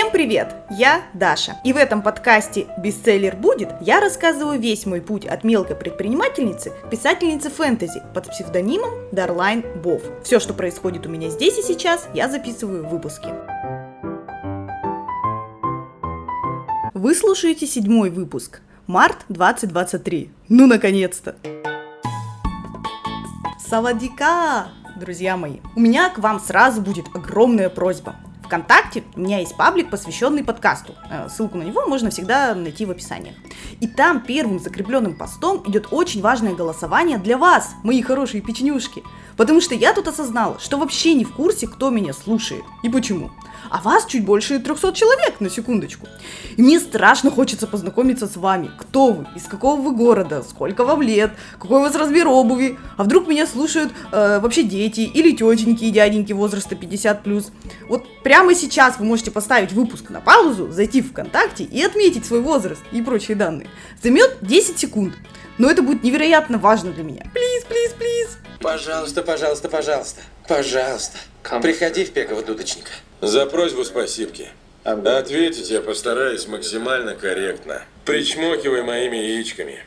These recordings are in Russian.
Всем привет! Я Даша. И в этом подкасте «Бестселлер будет» я рассказываю весь мой путь от мелкой предпринимательницы к писательнице фэнтези под псевдонимом Дарлайн Бов. Все, что происходит у меня здесь и сейчас, я записываю в выпуске. Вы слушаете седьмой выпуск. Март 2023. Ну, наконец-то! Савадика! Друзья мои, у меня к вам сразу будет огромная просьба. ВКонтакте у меня есть паблик, посвященный подкасту. Э, ссылку на него можно всегда найти в описании. И там первым закрепленным постом идет очень важное голосование для вас, мои хорошие печенюшки. Потому что я тут осознала, что вообще не в курсе, кто меня слушает и почему а вас чуть больше 300 человек, на секундочку. И мне страшно хочется познакомиться с вами. Кто вы, из какого вы города, сколько вам лет, какой у вас размер обуви, а вдруг меня слушают э, вообще дети или тетеньки и дяденьки возраста 50+. Вот прямо сейчас вы можете поставить выпуск на паузу, зайти в ВКонтакте и отметить свой возраст и прочие данные. Займет 10 секунд. Но это будет невероятно важно для меня. Плиз, плиз, плиз. Пожалуйста, пожалуйста, пожалуйста. Пожалуйста. Приходи в Пеково дудочника. За просьбу спасибки. Ответить я постараюсь максимально корректно. Причмокивай моими яичками.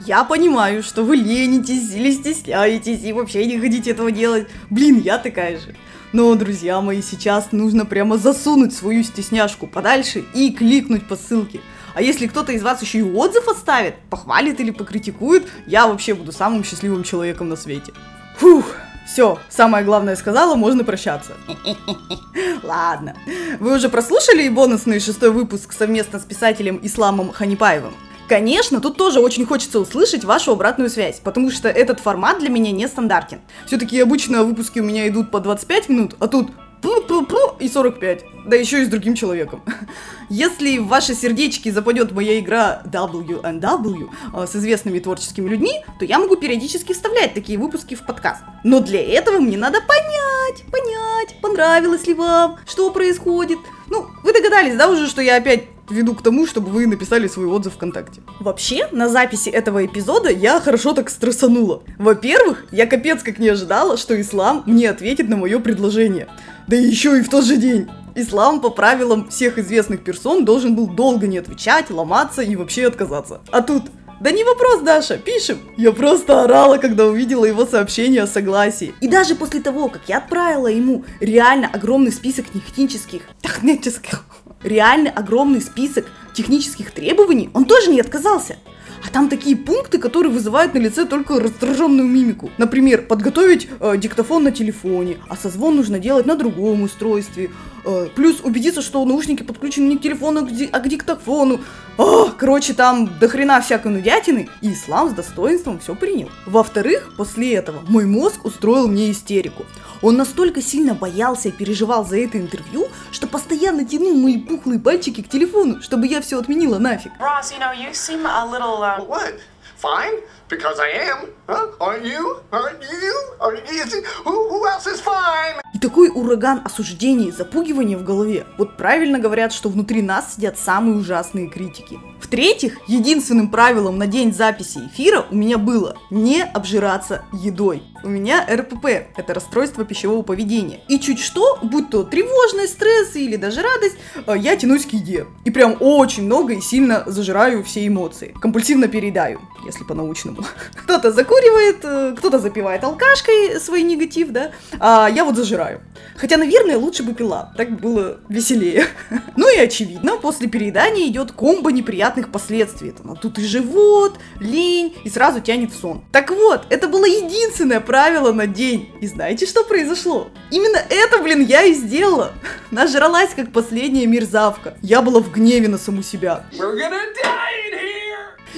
Я понимаю, что вы ленитесь или стесняетесь и вообще не хотите этого делать. Блин, я такая же. Но, друзья мои, сейчас нужно прямо засунуть свою стесняшку подальше и кликнуть по ссылке. А если кто-то из вас еще и отзыв оставит, похвалит или покритикует, я вообще буду самым счастливым человеком на свете. Фух, все, самое главное сказала, можно прощаться. Ладно. Вы уже прослушали бонусный шестой выпуск совместно с писателем Исламом Ханипаевым? Конечно, тут тоже очень хочется услышать вашу обратную связь, потому что этот формат для меня не стандартен. Все-таки обычно выпуски у меня идут по 25 минут, а тут пу-пу-пу и 45. Да еще и с другим человеком. Если в ваши сердечки западет моя игра W&W э, с известными творческими людьми, то я могу периодически вставлять такие выпуски в подкаст. Но для этого мне надо понять, понять, понравилось ли вам, что происходит. Ну, вы догадались, да, уже, что я опять веду к тому, чтобы вы написали свой отзыв ВКонтакте. Вообще, на записи этого эпизода я хорошо так стрессанула. Во-первых, я капец как не ожидала, что Ислам мне ответит на мое предложение. Да еще и в тот же день. Ислам по правилам всех известных персон должен был долго не отвечать, ломаться и вообще отказаться. А тут да не вопрос, Даша, пишем. Я просто орала, когда увидела его сообщение о согласии. И даже после того, как я отправила ему реально огромный список технических, технических, реально огромный список технических требований, он тоже не отказался. А там такие пункты, которые вызывают на лице только раздраженную мимику. Например, подготовить э, диктофон на телефоне, а созвон нужно делать на другом устройстве. Э, плюс убедиться, что наушники подключены не к телефону, а к, ди- а диктофону. О, короче, там до хрена всякой нудятины, и ислам с достоинством все принял. Во-вторых, после этого мой мозг устроил мне истерику. Он настолько сильно боялся и переживал за это интервью, что постоянно тянул мои пухлые пальчики к телефону, чтобы я все отменила нафиг. Ross, you know, you seem a little, uh... What? Fine? Because I am? Huh? Aren't you? Aren't you? Aren't you? Who, who else is fine? И такой ураган осуждений и запугивания в голове. Вот правильно говорят, что внутри нас сидят самые ужасные критики. В-третьих, единственным правилом на день записи эфира у меня было не обжираться едой. У меня РПП – это расстройство пищевого поведения. И чуть что, будь то тревожность, стресс или даже радость, э, я тянусь к еде. И прям очень много и сильно зажираю все эмоции. Компульсивно переедаю, если по-научному. Кто-то закуривает, э, кто-то запивает алкашкой свой негатив, да, а я вот зажираю. Хотя, наверное, лучше бы пила, так было веселее. Ну и очевидно, после переедания идет комбо неприятных последствий. Это тут и живот, лень, и сразу тянет в сон. Так вот, это было единственное правило на день. И знаете, что произошло? Именно это, блин, я и сделала. Нажралась, как последняя мерзавка. Я была в гневе на саму себя.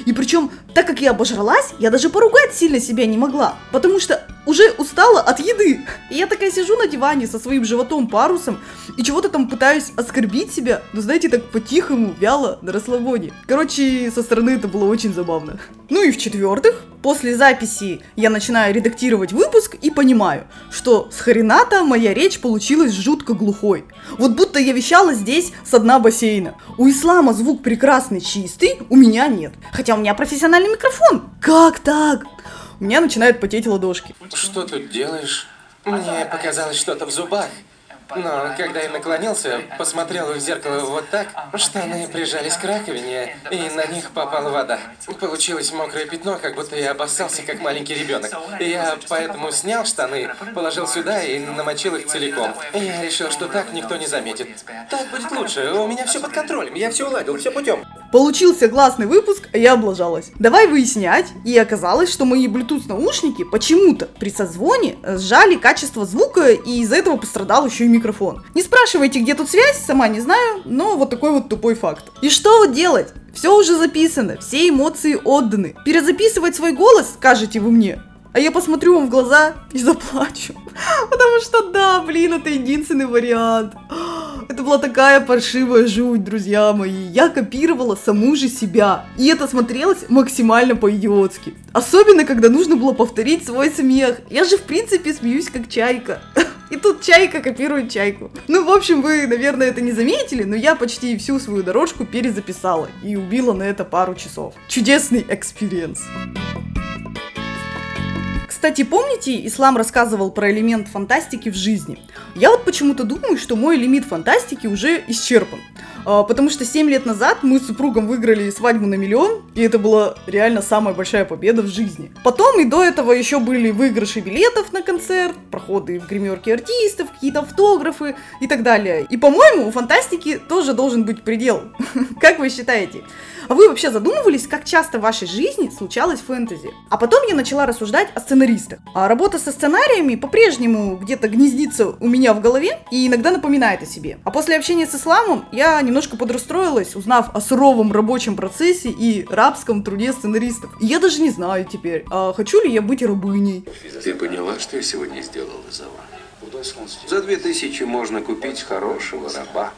И причем, так как я обожралась, я даже поругать сильно себя не могла, потому что уже устала от еды. И я такая сижу на диване со своим животом парусом и чего-то там пытаюсь оскорбить себя, но знаете, так по-тихому, вяло, на расслабоне. Короче, со стороны это было очень забавно. Ну и в-четвертых, после записи я начинаю редактировать выпуск и понимаю, что с хрената моя речь получилась жутко глухой. Вот будто я вещала здесь с дна бассейна. У Ислама звук прекрасный, чистый, у меня нет. Хотя у меня профессиональный микрофон. Как так? У меня начинают потеть ладошки. Что тут делаешь? Мне показалось что-то в зубах. Но когда я наклонился, посмотрел в зеркало вот так, штаны прижались к раковине, и на них попала вода. Получилось мокрое пятно, как будто я обоссался, как маленький ребенок. Я поэтому снял штаны, положил сюда и намочил их целиком. Я решил, что так никто не заметит. Так будет лучше, у меня все под контролем, я все уладил, все путем. Получился классный выпуск, а я облажалась. Давай выяснять. И оказалось, что мои Bluetooth наушники почему-то при созвоне сжали качество звука, и из-за этого пострадал еще и микрофон. Не спрашивайте, где тут связь, сама не знаю, но вот такой вот тупой факт. И что делать? Все уже записано, все эмоции отданы. Перезаписывать свой голос, скажете вы мне, а я посмотрю вам в глаза и заплачу. Потому что да, блин, это единственный вариант. Это была такая паршивая жуть, друзья мои. Я копировала саму же себя. И это смотрелось максимально по-идиотски. Особенно, когда нужно было повторить свой смех. Я же, в принципе, смеюсь как чайка. И тут чайка копирует чайку. Ну, в общем, вы, наверное, это не заметили, но я почти всю свою дорожку перезаписала. И убила на это пару часов. Чудесный experience. Кстати, помните, Ислам рассказывал про элемент фантастики в жизни? Я вот почему-то думаю, что мой лимит фантастики уже исчерпан. А, потому что 7 лет назад мы с супругом выиграли свадьбу на миллион, и это была реально самая большая победа в жизни. Потом и до этого еще были выигрыши билетов на концерт, проходы в гримерке артистов, какие-то автографы и так далее. И, по-моему, у фантастики тоже должен быть предел. Как вы считаете? А вы вообще задумывались, как часто в вашей жизни случалось фэнтези? А потом я начала рассуждать о сценаристах. А работа со сценариями по-прежнему где-то гнездится у меня в голове и иногда напоминает о себе. А после общения с исламом я немножко подрастроилась, узнав о суровом рабочем процессе и рабском труде сценаристов. И я даже не знаю теперь, а хочу ли я быть рабыней. Ты поняла, что я сегодня сделала, Зава? За две тысячи можно купить хорошего раба.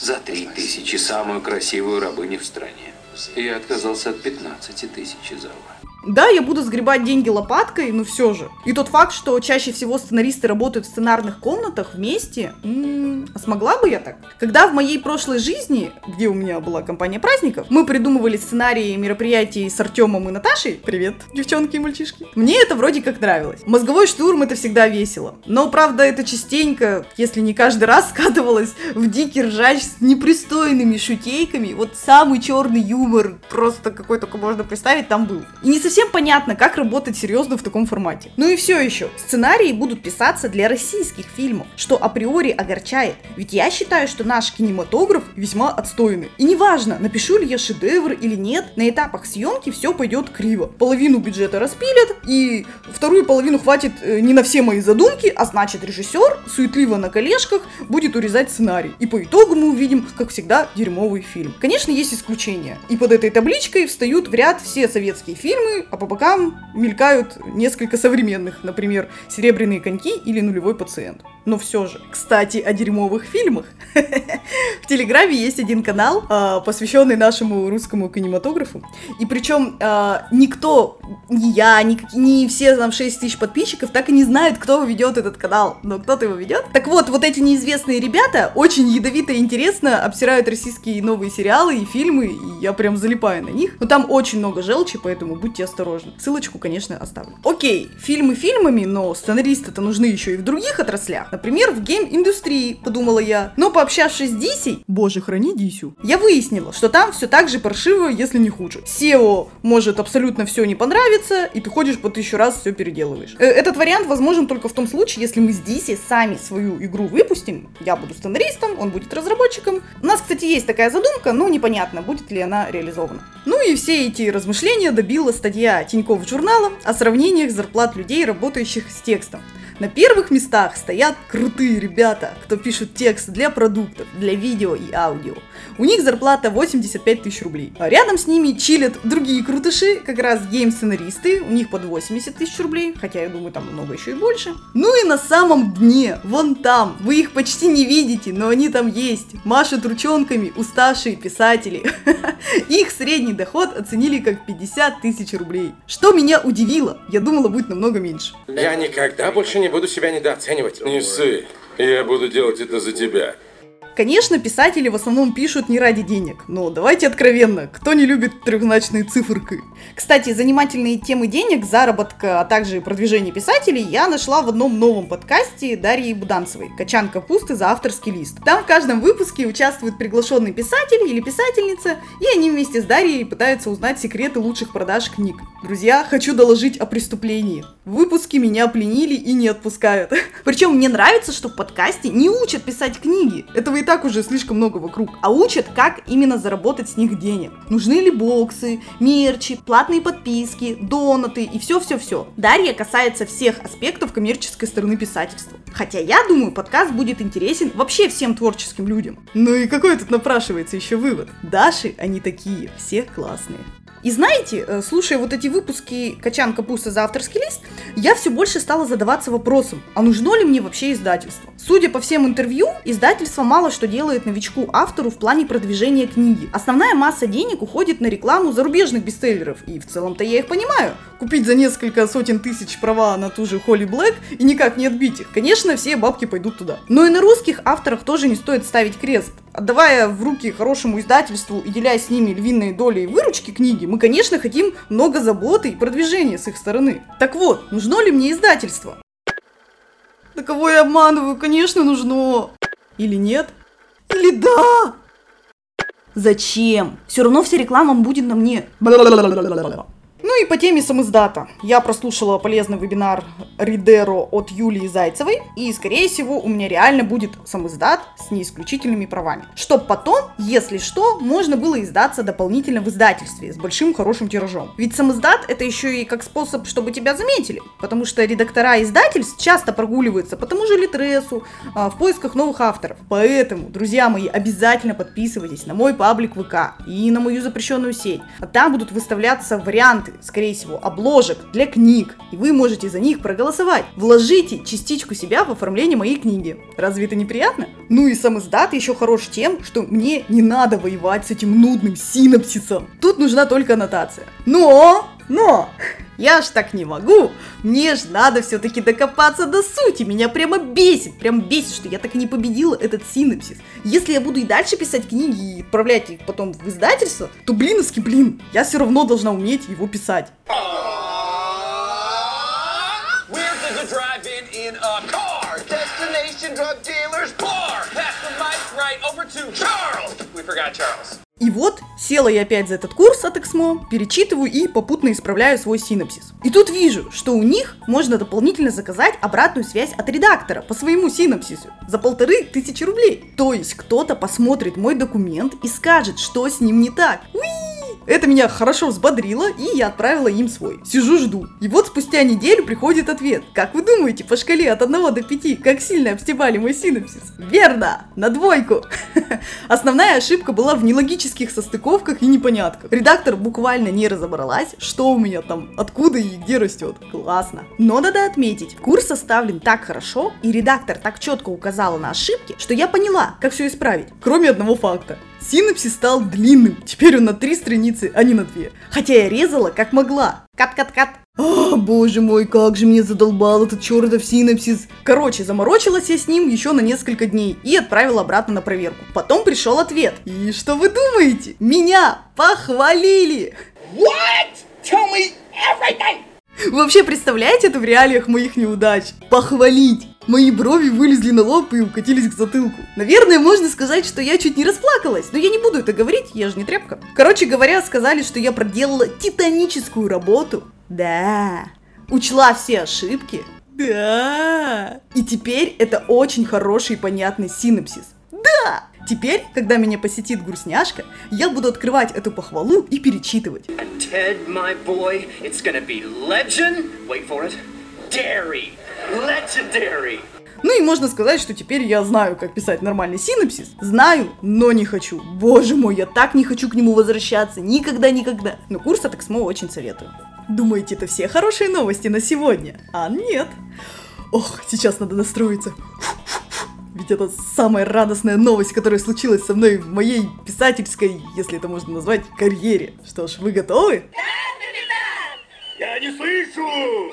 За три тысячи самую красивую рабыню в стране. Я отказался от 15 тысяч зала. Да, я буду сгребать деньги лопаткой, но все же. И тот факт, что чаще всего сценаристы работают в сценарных комнатах вместе, м-м, а смогла бы я так? Когда в моей прошлой жизни, где у меня была компания праздников, мы придумывали сценарии мероприятий с Артемом и Наташей, привет, девчонки и мальчишки, мне это вроде как нравилось. Мозговой штурм это всегда весело. Но, правда, это частенько, если не каждый раз, скатывалось в дикий ржач с непристойными шутейками. Вот самый черный юмор, просто какой только можно представить, там был. И не совсем понятно, как работать серьезно в таком формате. Ну и все еще, сценарии будут писаться для российских фильмов, что априори огорчает, ведь я считаю, что наш кинематограф весьма отстойный. И неважно, напишу ли я шедевр или нет, на этапах съемки все пойдет криво. Половину бюджета распилят, и вторую половину хватит э, не на все мои задумки, а значит режиссер суетливо на колешках будет урезать сценарий. И по итогу мы увидим, как всегда, дерьмовый фильм. Конечно, есть исключения. И под этой табличкой встают в ряд все советские фильмы, а по бокам мелькают несколько современных, например, «Серебряные коньки» или «Нулевой пациент». Но все же. Кстати, о дерьмовых фильмах. В Телеграме есть один канал, а, посвященный нашему русскому кинематографу. И причем а, никто, ни я, ни, ни все там 6 тысяч подписчиков так и не знают, кто ведет этот канал. Но кто-то его ведет. Так вот, вот эти неизвестные ребята очень ядовито и интересно обсирают российские новые сериалы и фильмы, и я прям залипаю на них. Но там очень много желчи, поэтому будьте осторожны. Ссылочку, конечно, оставлю. Окей, фильмы фильмами, но сценаристы-то нужны еще и в других отраслях. Например, в гейм-индустрии, подумала я. Но пообщавшись с Дисей, боже, храни Дисю, я выяснила, что там все так же паршиво, если не хуже. SEO может абсолютно все не понравиться, и ты ходишь по тысячу раз все переделываешь. Э, этот вариант возможен только в том случае, если мы с Диси сами свою игру выпустим. Я буду сценаристом, он будет разработчиком. У нас, кстати, есть такая задумка, но непонятно, будет ли она реализована. Ну и все эти размышления добила статья Тинькофф журнала о сравнениях зарплат людей, работающих с текстом. На первых местах стоят крутые ребята, кто пишет текст для продуктов, для видео и аудио. У них зарплата 85 тысяч рублей. А рядом с ними чилят другие крутыши, как раз гейм-сценаристы, у них под 80 тысяч рублей, хотя я думаю там много еще и больше. Ну и на самом дне, вон там, вы их почти не видите, но они там есть, машут ручонками уставшие писатели. Их средний доход оценили как 50 тысяч рублей. Что меня удивило, я думала будет намного меньше. Я никогда больше не буду себя недооценивать. Не ссы. Я буду делать это за тебя. Конечно, писатели в основном пишут не ради денег, но давайте откровенно, кто не любит трехзначные циферки? Кстати, занимательные темы денег, заработка, а также продвижения писателей я нашла в одном новом подкасте Дарьи Буданцевой «Качан капусты за авторский лист». Там в каждом выпуске участвует приглашенный писатель или писательница, и они вместе с Дарьей пытаются узнать секреты лучших продаж книг. Друзья, хочу доложить о преступлении. Выпуски меня пленили и не отпускают. Причем мне нравится, что в подкасте не учат писать книги. Этого и так уже слишком много вокруг. А учат, как именно заработать с них денег. Нужны ли боксы, мерчи, платные подписки, донаты и все-все-все. Дарья касается всех аспектов коммерческой стороны писательства. Хотя я думаю, подкаст будет интересен вообще всем творческим людям. Ну и какой тут напрашивается еще вывод? Даши, они такие, все классные. И знаете, э, слушая вот эти выпуски «Качан капуста за авторский лист», я все больше стала задаваться вопросом, а нужно ли мне вообще издательство? Судя по всем интервью, издательство мало что делает новичку-автору в плане продвижения книги. Основная масса денег уходит на рекламу зарубежных бестселлеров, и в целом-то я их понимаю. Купить за несколько сотен тысяч права на ту же Холли Блэк и никак не отбить их. Конечно, все бабки пойдут туда. Но и на русских авторах тоже не стоит ставить крест. Отдавая в руки хорошему издательству и делясь с ними львиной долей выручки книги, мы, конечно, хотим много заботы и продвижения с их стороны. Так вот, нужно ли мне издательство? Да кого я обманываю? Конечно, нужно. Или нет? Или да? Зачем? Все равно вся реклама будет на мне. Ну и по теме самоиздата. Я прослушала полезный вебинар Ридеро от Юлии Зайцевой, и, скорее всего, у меня реально будет самоиздат с неисключительными правами. Чтоб потом, если что, можно было издаться дополнительно в издательстве с большим хорошим тиражом. Ведь самоиздат это еще и как способ, чтобы тебя заметили, потому что редактора издательств часто прогуливаются по тому же Литресу а, в поисках новых авторов. Поэтому, друзья мои, обязательно подписывайтесь на мой паблик ВК и на мою запрещенную сеть. Там будут выставляться варианты скорее всего, обложек для книг, и вы можете за них проголосовать. Вложите частичку себя в оформление моей книги. Разве это неприятно? Ну и сам издат еще хорош тем, что мне не надо воевать с этим нудным синапсисом. Тут нужна только аннотация. Но, но, я ж так не могу. Мне ж надо все-таки докопаться до сути. Меня прямо бесит. Прям бесит, что я так и не победила этот синапсис. Если я буду и дальше писать книги и отправлять их потом в издательство, то блиновски, блин, я все равно должна уметь его писать. Charles. We forgot Charles. И вот, села я опять за этот курс от Эксмо, перечитываю и попутно исправляю свой синапсис. И тут вижу, что у них можно дополнительно заказать обратную связь от редактора по своему синапсису за полторы тысячи рублей. То есть кто-то посмотрит мой документ и скажет, что с ним не так. Уи! Это меня хорошо взбодрило, и я отправила им свой. Сижу, жду. И вот спустя неделю приходит ответ. Как вы думаете, по шкале от 1 до 5, как сильно обстебали мой синапсис? Верно! На двойку! Основная ошибка была в нелогических состыковках и непонятках. Редактор буквально не разобралась, что у меня там, откуда и где растет. Классно. Но надо отметить, курс составлен так хорошо, и редактор так четко указала на ошибки, что я поняла, как все исправить. Кроме одного факта. Синапсис стал длинным. Теперь он на три страницы, а не на две. Хотя я резала как могла. Кат-кат-кат. О, боже мой, как же мне задолбал этот чертов синапсис. Короче, заморочилась я с ним еще на несколько дней и отправила обратно на проверку. Потом пришел ответ. И что вы думаете? Меня похвалили. What? Tell me everything. Вообще, представляете это в реалиях моих неудач? Похвалить! Мои брови вылезли на лоб и укатились к затылку. Наверное, можно сказать, что я чуть не расплакалась, но я не буду это говорить, я же не тряпка. Короче говоря, сказали, что я проделала титаническую работу. Да. Учла все ошибки. Да. И теперь это очень хороший и понятный синапсис. Да! Теперь, когда меня посетит грустняшка, я буду открывать эту похвалу и перечитывать. Ted, my boy, it's gonna be legend. Wait for it. Dairy. Legendary. Ну и можно сказать, что теперь я знаю, как писать нормальный синапсис. Знаю, но не хочу. Боже мой, я так не хочу к нему возвращаться. Никогда-никогда. Но курс от Эксмо очень советую. Думаете, это все хорошие новости на сегодня? А нет. Ох, сейчас надо настроиться. Ведь это самая радостная новость, которая случилась со мной в моей писательской, если это можно назвать, карьере. Что ж, вы готовы? Я не слышу.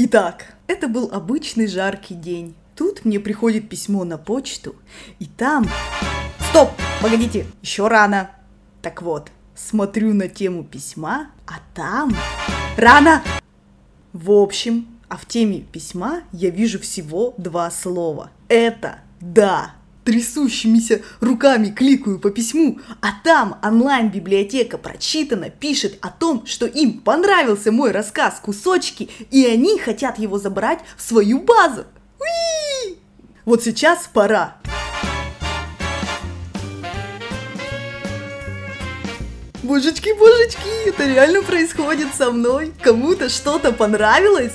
Итак, это был обычный жаркий день. тут мне приходит письмо на почту, и там... Стоп! Погодите, еще рано. Так вот, смотрю на тему письма, а там... Рано! В общем, а в теме письма я вижу всего два слова. Это «да». Трясущимися руками кликаю по письму, а там онлайн-библиотека прочитана, пишет о том, что им понравился мой рассказ «Кусочки», и они хотят его забрать в свою базу. Уи! Вот сейчас пора. Божечки, божечки, это реально происходит со мной. Кому-то что-то понравилось?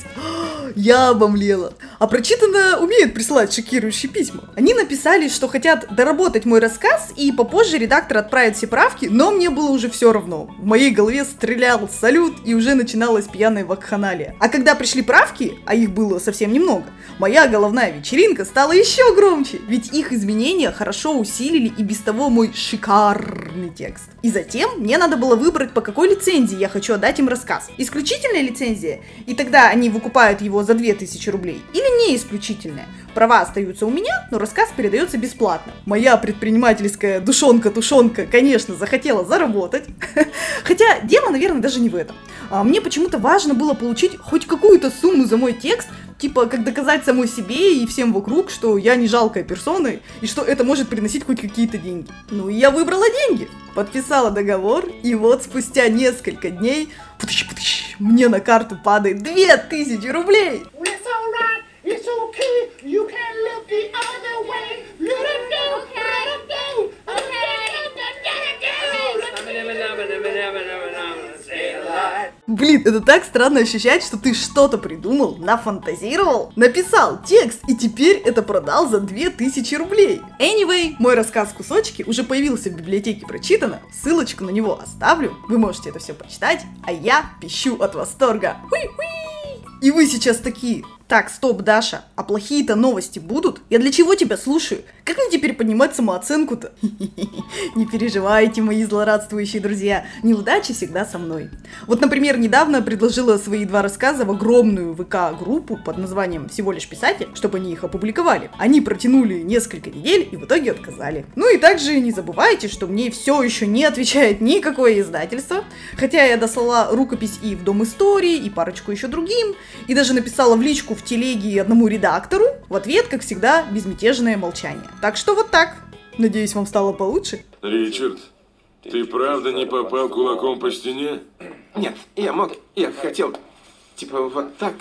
Я обомлела. А прочитано умеют присылать шокирующие письма. Они написали, что хотят доработать мой рассказ, и попозже редактор отправит все правки, но мне было уже все равно. В моей голове стрелял салют, и уже начиналась пьяная вакханалия. А когда пришли правки, а их было совсем немного, моя головная вечеринка стала еще громче, ведь их изменения хорошо усилили и без того мой шикарный текст. И затем мне надо было выбрать, по какой лицензии я хочу отдать им рассказ. Исключительная лицензия, и тогда они выкупают его за 2000 рублей, или не исключительная. Права остаются у меня, но рассказ передается бесплатно. Моя предпринимательская душонка-тушонка, конечно, захотела заработать. Хотя дело, наверное, даже не в этом. А мне почему-то важно было получить хоть какую-то сумму за мой текст, типа, как доказать самой себе и всем вокруг, что я не жалкая персона, и что это может приносить хоть какие-то деньги. Ну и я выбрала деньги, подписала договор, и вот спустя несколько дней мне на карту падает 2000 рублей. It's alright, it's okay, you can look the other way. You don't know Блин, это так странно ощущать, что ты что-то придумал, нафантазировал, написал текст и теперь это продал за 2000 рублей. Anyway, мой рассказ «Кусочки» уже появился в библиотеке прочитано, ссылочку на него оставлю, вы можете это все почитать, а я пищу от восторга. Хуи-хуи! И вы сейчас такие, так, стоп, Даша, а плохие-то новости будут? Я для чего тебя слушаю? Как мне теперь поднимать самооценку-то? Не переживайте, мои злорадствующие друзья, неудачи всегда со мной. Вот, например, недавно предложила свои два рассказа в огромную ВК-группу под названием «Всего лишь писатель», чтобы они их опубликовали. Они протянули несколько недель и в итоге отказали. Ну и также не забывайте, что мне все еще не отвечает никакое издательство, хотя я дослала рукопись и в Дом истории, и парочку еще другим, и даже написала в личку в телеге одному редактору, в ответ, как всегда, безмятежное молчание. Так что вот так. Надеюсь, вам стало получше. Ричард, ты правда не попал кулаком по стене? Нет, я мог, я хотел, типа, вот так.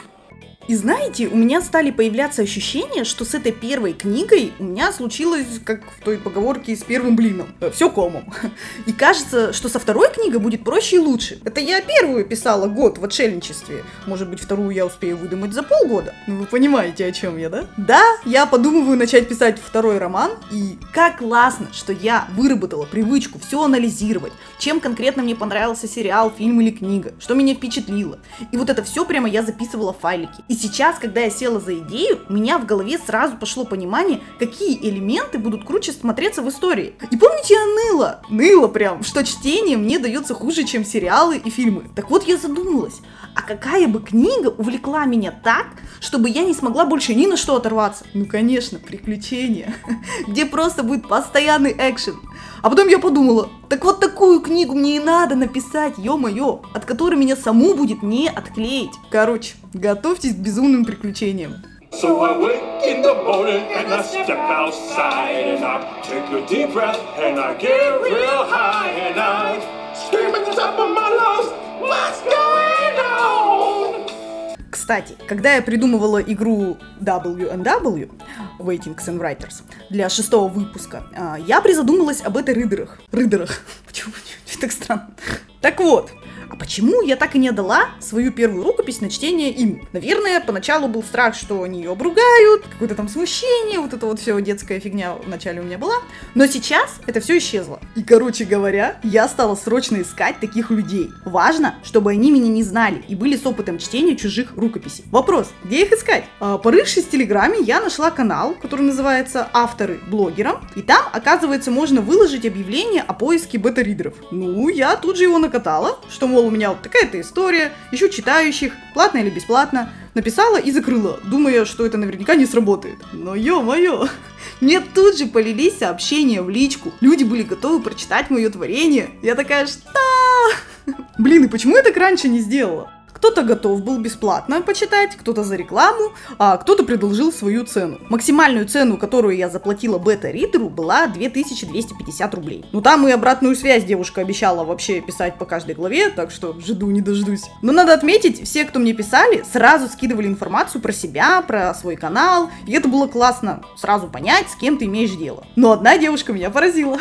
И знаете, у меня стали появляться ощущения, что с этой первой книгой у меня случилось, как в той поговорке с первым блином, все комом. И кажется, что со второй книгой будет проще и лучше. Это я первую писала год в отшельничестве. Может быть, вторую я успею выдумать за полгода. Ну, вы понимаете, о чем я, да? Да, я подумываю начать писать второй роман, и как классно, что я выработала привычку все анализировать, чем конкретно мне понравился сериал, фильм или книга, что меня впечатлило. И вот это все прямо я записывала в файлики. И сейчас, когда я села за идею, у меня в голове сразу пошло понимание, какие элементы будут круче смотреться в истории. И помните, я ныла, ныла прям, что чтение мне дается хуже, чем сериалы и фильмы. Так вот я задумалась, а какая бы книга увлекла меня так, чтобы я не смогла больше ни на что оторваться? Ну, конечно, приключения, где просто будет постоянный экшен. А потом я подумала, так вот такую книгу мне и надо написать, ё-моё, от которой меня саму будет не отклеить. Короче, готовьтесь к безумным приключениям. So I wake in the morning and I step outside and I take a deep breath and I get real high and I scream at the top of my lungs, going on? Кстати, когда я придумывала игру WNW, Waitings and Writers, для шестого выпуска, а, я призадумалась об этой рыдерах. Рыдерах. Почему так странно? Так вот, а почему я так и не отдала свою первую рукопись на чтение им? Наверное, поначалу был страх, что они ее обругают, какое-то там смущение, вот это вот все детская фигня вначале у меня была. Но сейчас это все исчезло. И, короче говоря, я стала срочно искать таких людей. Важно, чтобы они меня не знали и были с опытом чтения чужих рукописей. Вопрос, где их искать? А, порывшись в Телеграме, я нашла канал, который называется «Авторы блогерам», и там, оказывается, можно выложить объявление о поиске бета-ридеров. Ну, я тут же его накатала, что, мол, меня вот такая-то история, ищу читающих, платно или бесплатно. Написала и закрыла, думая, что это наверняка не сработает. Но ё-моё, мне тут же полились сообщения в личку. Люди были готовы прочитать мое творение. Я такая, что? Блин, и почему я так раньше не сделала? Кто-то готов был бесплатно почитать, кто-то за рекламу, а кто-то предложил свою цену. Максимальную цену, которую я заплатила бета-ридеру, была 2250 рублей. Ну там и обратную связь девушка обещала вообще писать по каждой главе, так что жду не дождусь. Но надо отметить, все, кто мне писали, сразу скидывали информацию про себя, про свой канал, и это было классно, сразу понять, с кем ты имеешь дело. Но одна девушка меня поразила.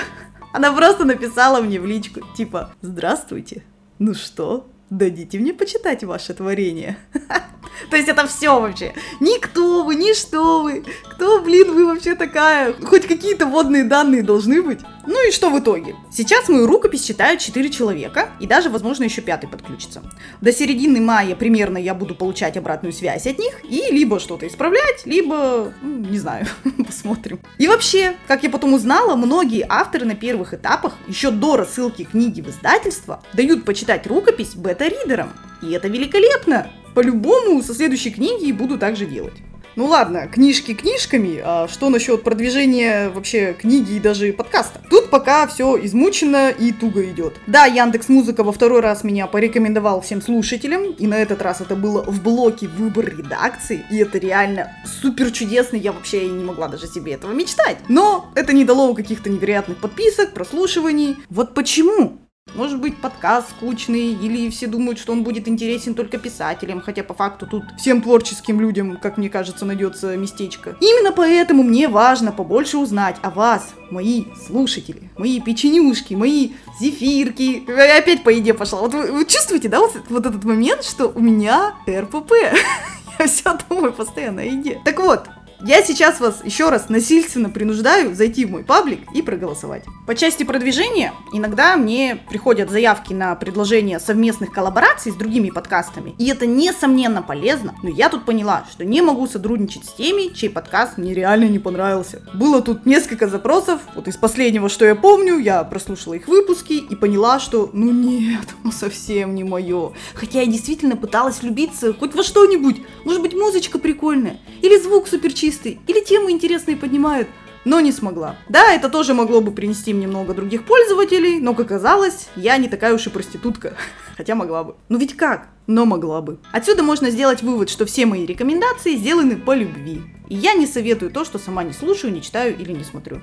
Она просто написала мне в личку, типа, здравствуйте, ну что, дадите мне почитать ваше творение. То есть это все вообще. Никто вы, ни что вы. Кто, блин, вы вообще такая? Хоть какие-то водные данные должны быть. Ну и что в итоге? Сейчас мою рукопись читают 4 человека, и даже, возможно, еще пятый подключится. До середины мая примерно я буду получать обратную связь от них, и либо что-то исправлять, либо, ну, не знаю, посмотрим. И вообще, как я потом узнала, многие авторы на первых этапах, еще до рассылки книги в издательство, дают почитать рукопись бета-ридерам. И это великолепно! По-любому со следующей книги буду так же делать. Ну ладно, книжки книжками, а что насчет продвижения вообще книги и даже подкаста? Тут пока все измучено и туго идет. Да, Яндекс Музыка во второй раз меня порекомендовал всем слушателям, и на этот раз это было в блоке выбор редакции, и это реально супер чудесно, я вообще и не могла даже себе этого мечтать. Но это не дало каких-то невероятных подписок, прослушиваний. Вот почему? Может быть, подкаст скучный, или все думают, что он будет интересен только писателям, хотя по факту тут всем творческим людям, как мне кажется, найдется местечко. Именно поэтому мне важно побольше узнать о вас, мои слушатели, мои печенюшки, мои зефирки. Я опять по еде пошла. Вот вы, вы чувствуете, да, вот, вот этот момент, что у меня РПП? Я все думаю постоянно о еде. Так вот, я сейчас вас еще раз насильственно принуждаю зайти в мой паблик и проголосовать. По части продвижения, иногда мне приходят заявки на предложение совместных коллабораций с другими подкастами, и это несомненно полезно, но я тут поняла, что не могу сотрудничать с теми, чей подкаст мне реально не понравился. Было тут несколько запросов, вот из последнего, что я помню, я прослушала их выпуски и поняла, что ну нет, ну совсем не мое. Хотя я действительно пыталась влюбиться хоть во что-нибудь, может быть музычка прикольная, или звук супер чистый, или темы интересные поднимают, но не смогла. Да, это тоже могло бы принести мне много других пользователей, но, как оказалось, я не такая уж и проститутка. Хотя могла бы. Ну ведь как? Но могла бы. Отсюда можно сделать вывод, что все мои рекомендации сделаны по любви. И я не советую то, что сама не слушаю, не читаю или не смотрю.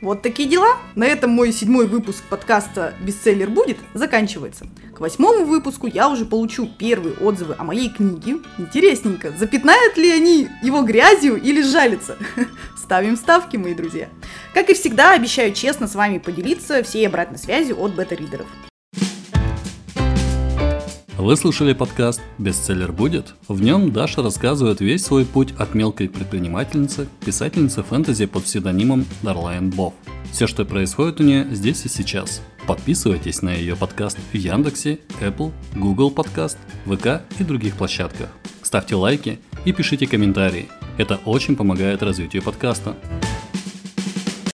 Вот такие дела. На этом мой седьмой выпуск подкаста «Бестселлер будет» заканчивается. К восьмому выпуску я уже получу первые отзывы о моей книге. Интересненько, запятнают ли они его грязью или жалятся? Ставим ставки, мои друзья. Как и всегда, обещаю честно с вами поделиться всей обратной связью от бета-ридеров. Вы слушали подкаст «Бестселлер будет»? В нем Даша рассказывает весь свой путь от мелкой предпринимательницы к писательнице фэнтези под псевдонимом Дарлайн Бов. Все, что происходит у нее здесь и сейчас. Подписывайтесь на ее подкаст в Яндексе, Apple, Google Подкаст, ВК и других площадках. Ставьте лайки и пишите комментарии. Это очень помогает развитию подкаста.